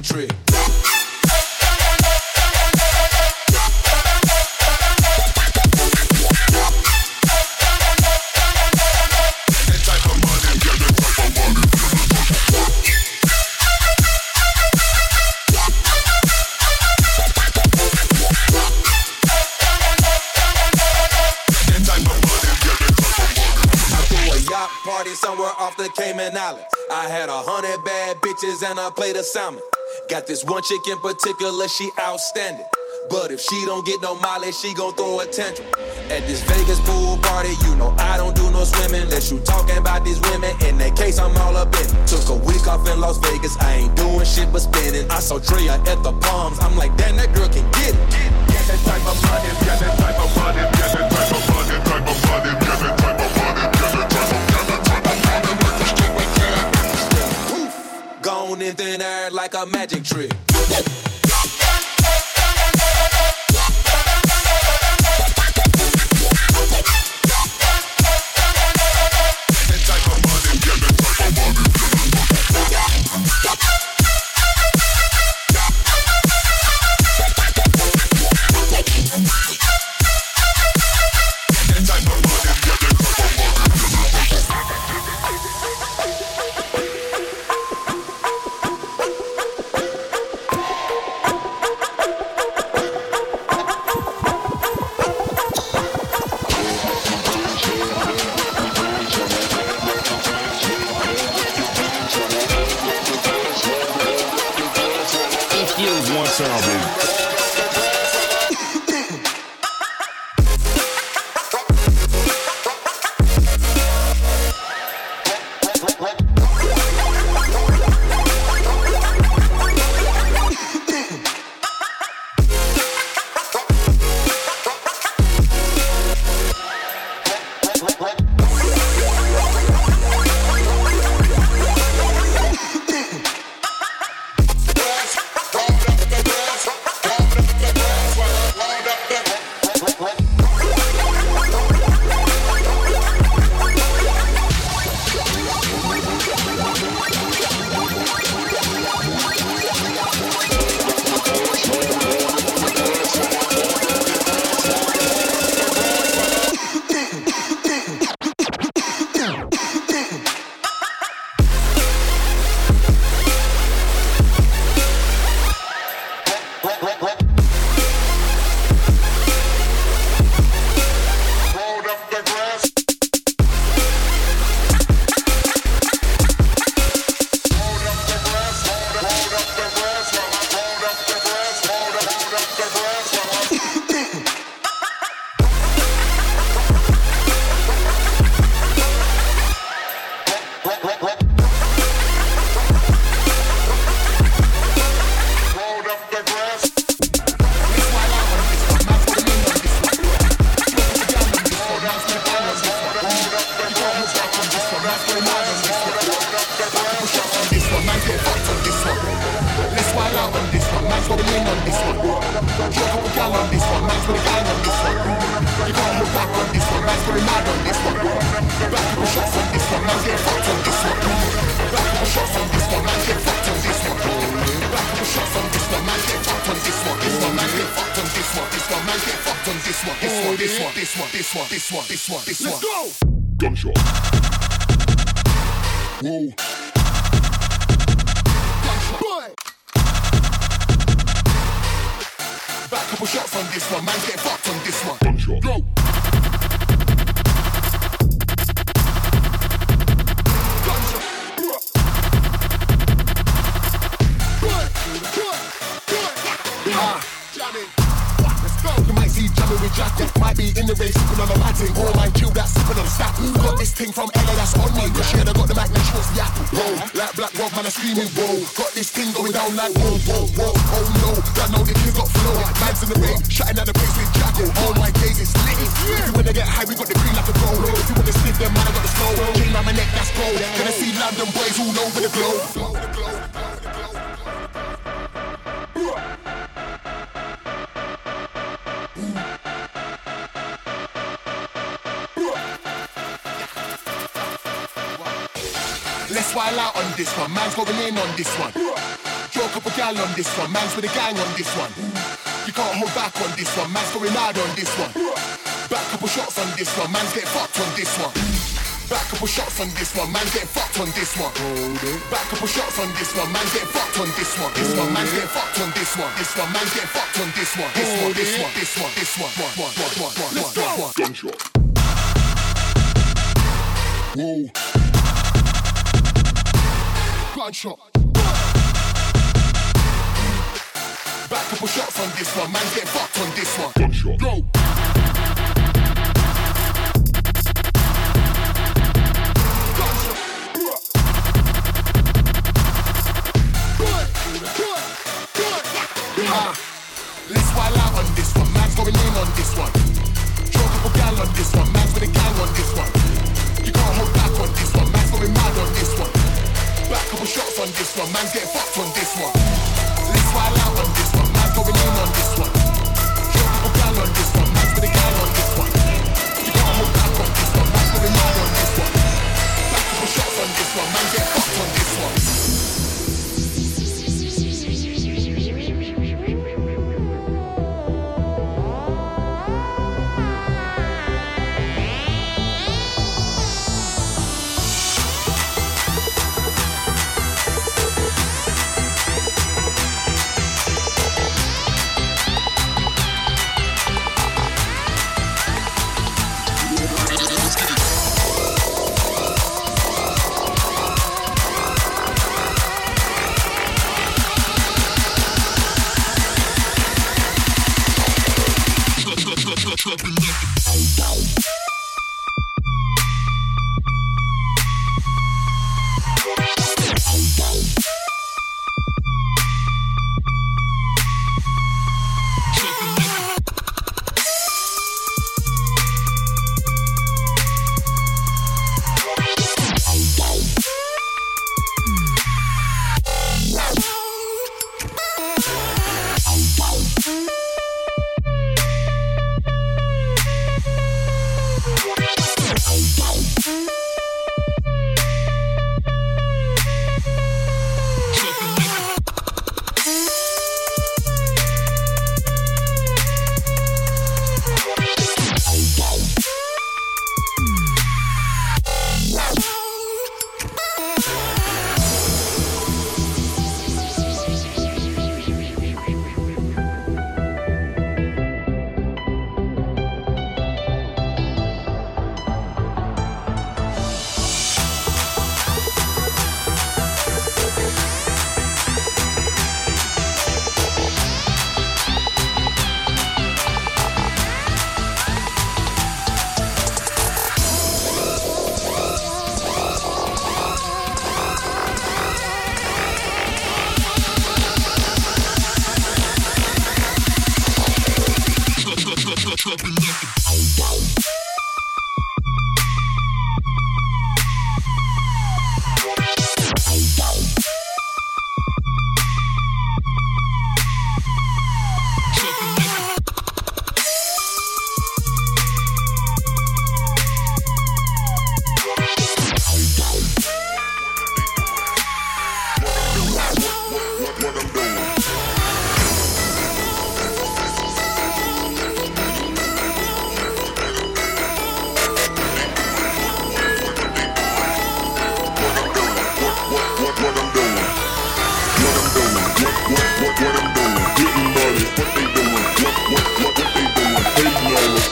a magic trick. party somewhere off the Cayman Islands. I had a hundred bad bitches and I played a salmon. Got this one chick in particular, she outstanding. But if she don't get no mileage, she gon' throw a tantrum. At this Vegas pool party, you know I don't do no swimming. Unless you talking about these women, in that case I'm all up in it. Took a week off in Las Vegas, I ain't doing shit but spinning. I saw Drea at the Palms, I'm like, damn, that girl can get it. a magic trick. Back couple shots on this one, man get fucked on this one. Go. Air like Black Rob, man, I'm screaming, whoa. Got this thing going down like whoa, whoa, whoa. Oh no, I know the kid got flow. Man's in the rain, shutting down the place with Jackal. All my days is lit. If you wanna get high, we got the green like a pro. If you wanna sniff them, man, I got the slow. Chain around my neck, that's gold. Can I see London boys all over the trick. Let's wild out on this one. Man's going in on this one. Up a gal on this one, man's with a gang on this one. You can't hold back on this one, man's going mad on this one. Back couple shots on this one, man's getting fucked on this one. Back couple shots on this one, man's getting fucked on this one. Back couple shots on this one, man's getting fucked on this one. This one, man's getting fucked on this one. This one, man's getting fucked on this one. This one, this one, this one, this one. One, one, one, one, one, go. Gunshot. Whoa. Gunshot. Back couple shots on this one, man's getting fucked on this one. Go. Let's wild out on this one. Man's going in on this one. A couple gal on this one. Man's with a gang on this one. Shots on this one. Man's getting fucked on this one. Let's wild out on this one. Man's going in on this one. Show couple gal on this one. Man's with a gang on this one. You can't hold back on this one. Man's going mad on this one. Back couple shots on this one. Man's getting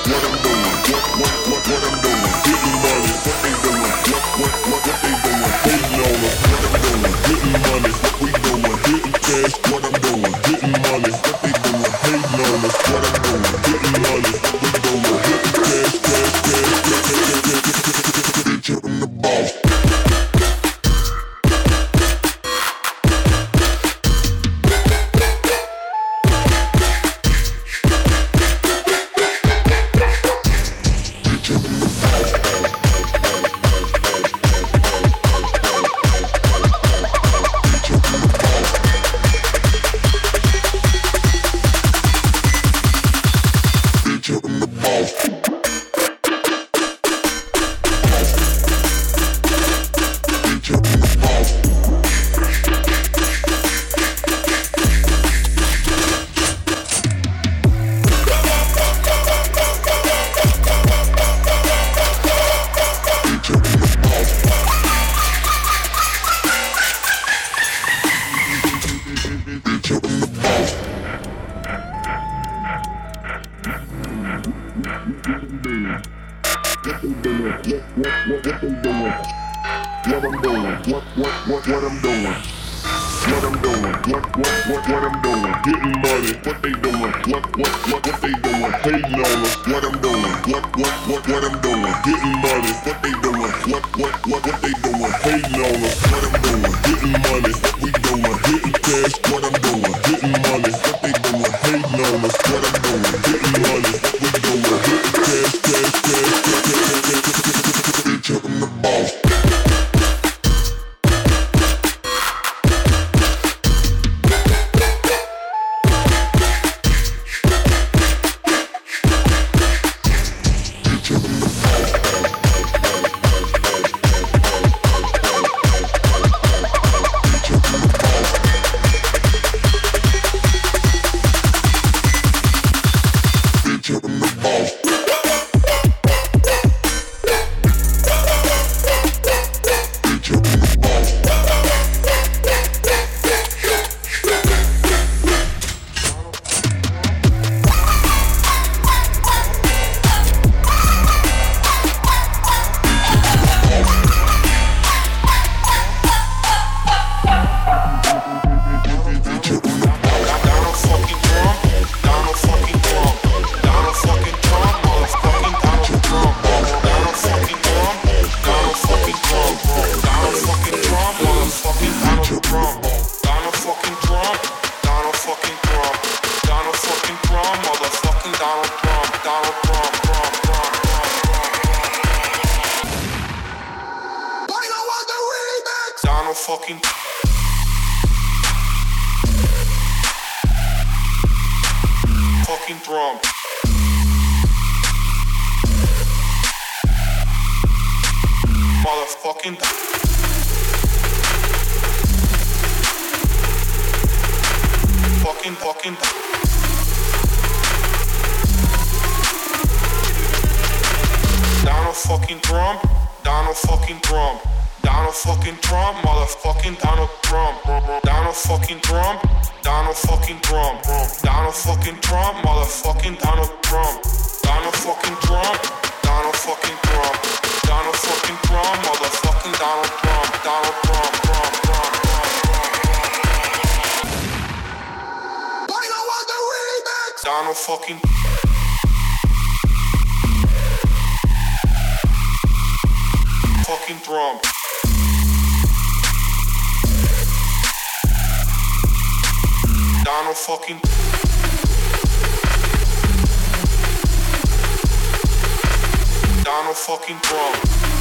What I'm doing. motherfucking. Fucking drum. Motherfucking. Fucking, fucking. Down a fucking drum, down a fucking drum. Donald fucking Trump, motherfucking Donald Trump. Donald fucking Trump, Donald fucking Trump. Donald fucking Trump, motherfucking Donald Trump. Donald fucking Trump, Donald fucking Trump. Donald fucking Trump, motherfucking Donald Trump. Donald Trump, Trump, Trump, Trump. I don't want the remix. Donald fucking fucking drum. final fucking. Donald fucking Trump.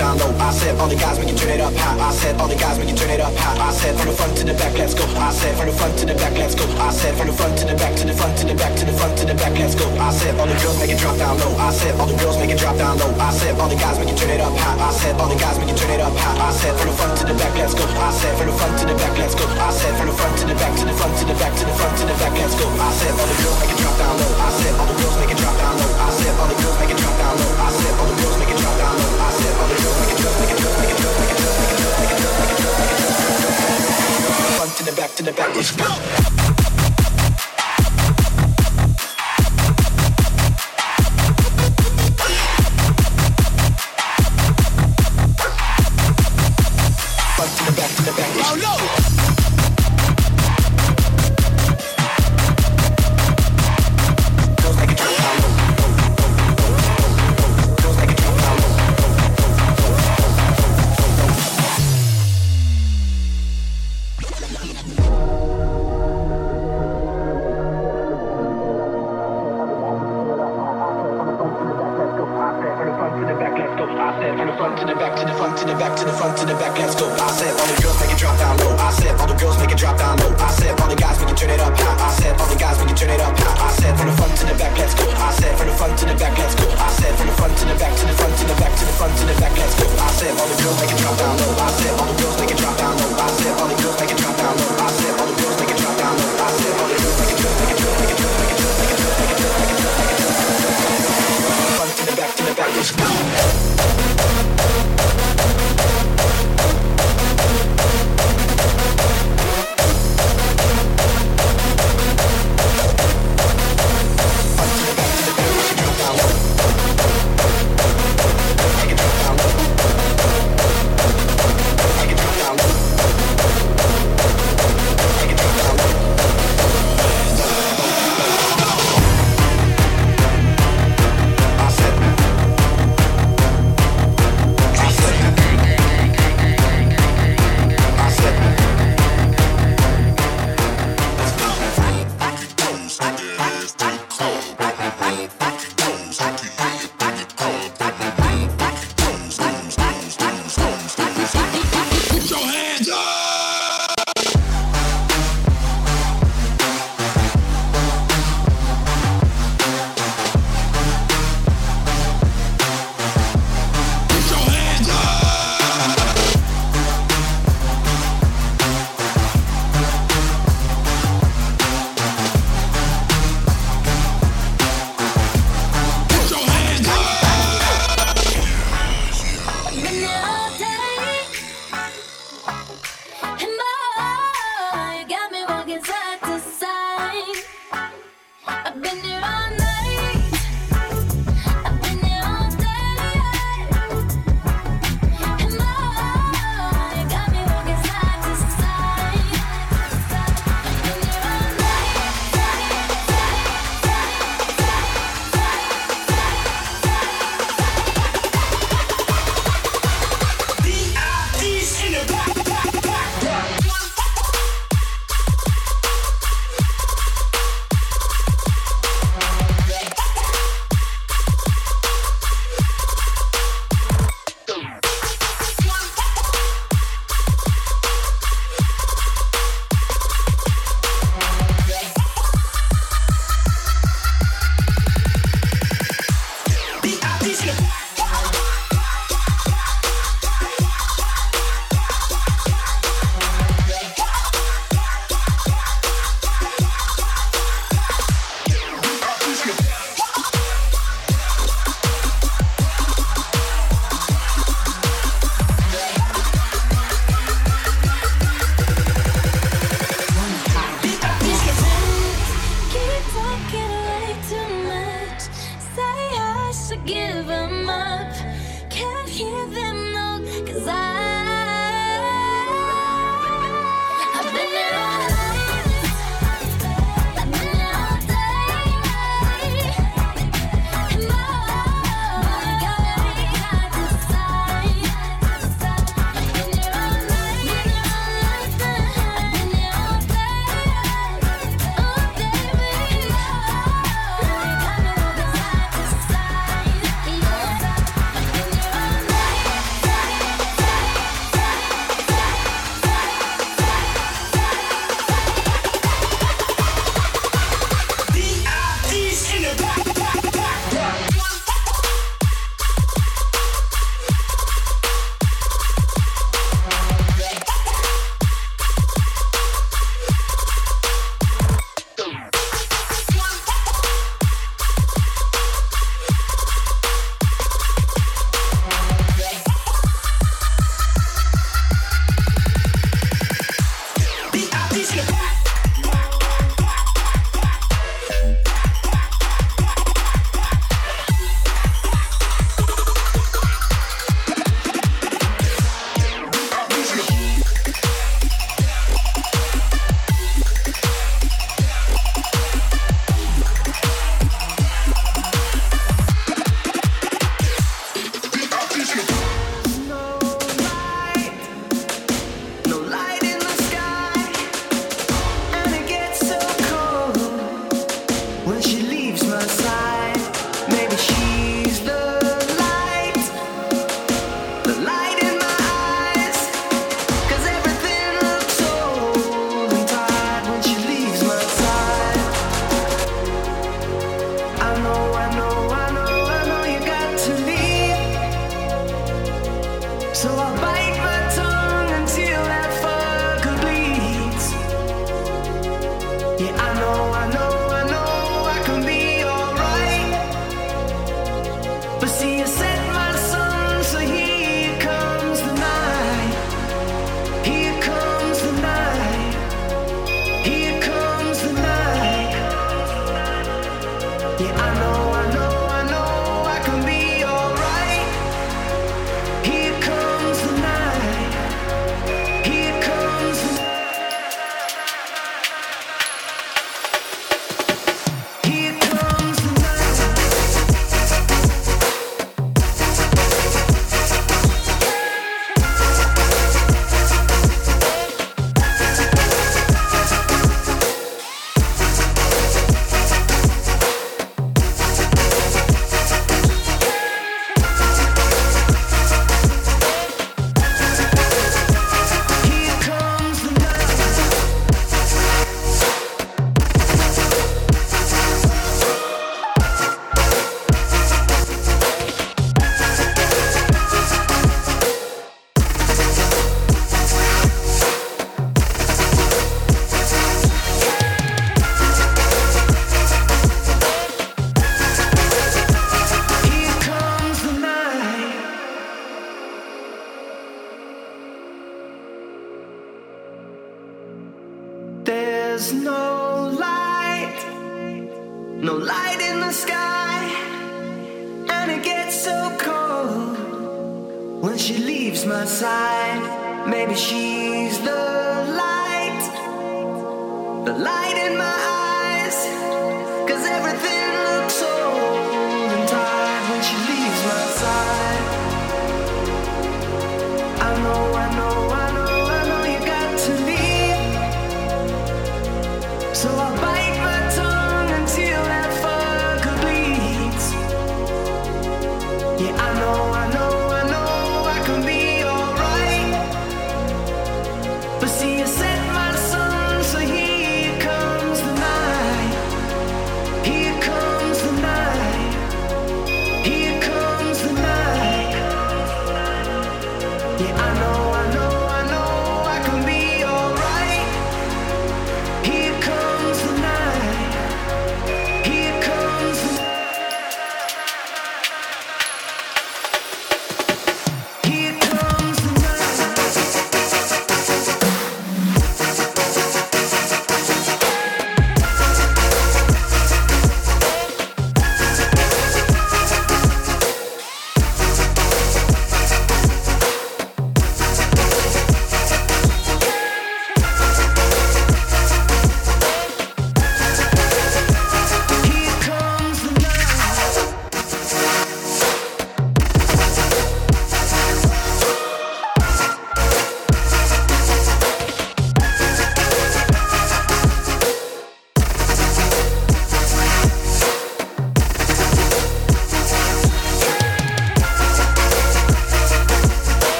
Down low. I said all the guys make it turn it up high. I said all the guys make it turn it up high. I said from the front to the back, let's go. I said from the front to the back, let's go. I said from the front to the back to the front to the back to the front to the back, let's go. I said all the girls make it drop down low. I said all the girls make it drop down low. I said all the guys make it turn it up high. I said all the guys make it turn it up high. I said from the front to the back, let's go. I said from the front to the back, let's go. I said from the front to the back to the front to the back to the front to the back, let's go. I said all the girls make it drop down low. I said all the girls make it drop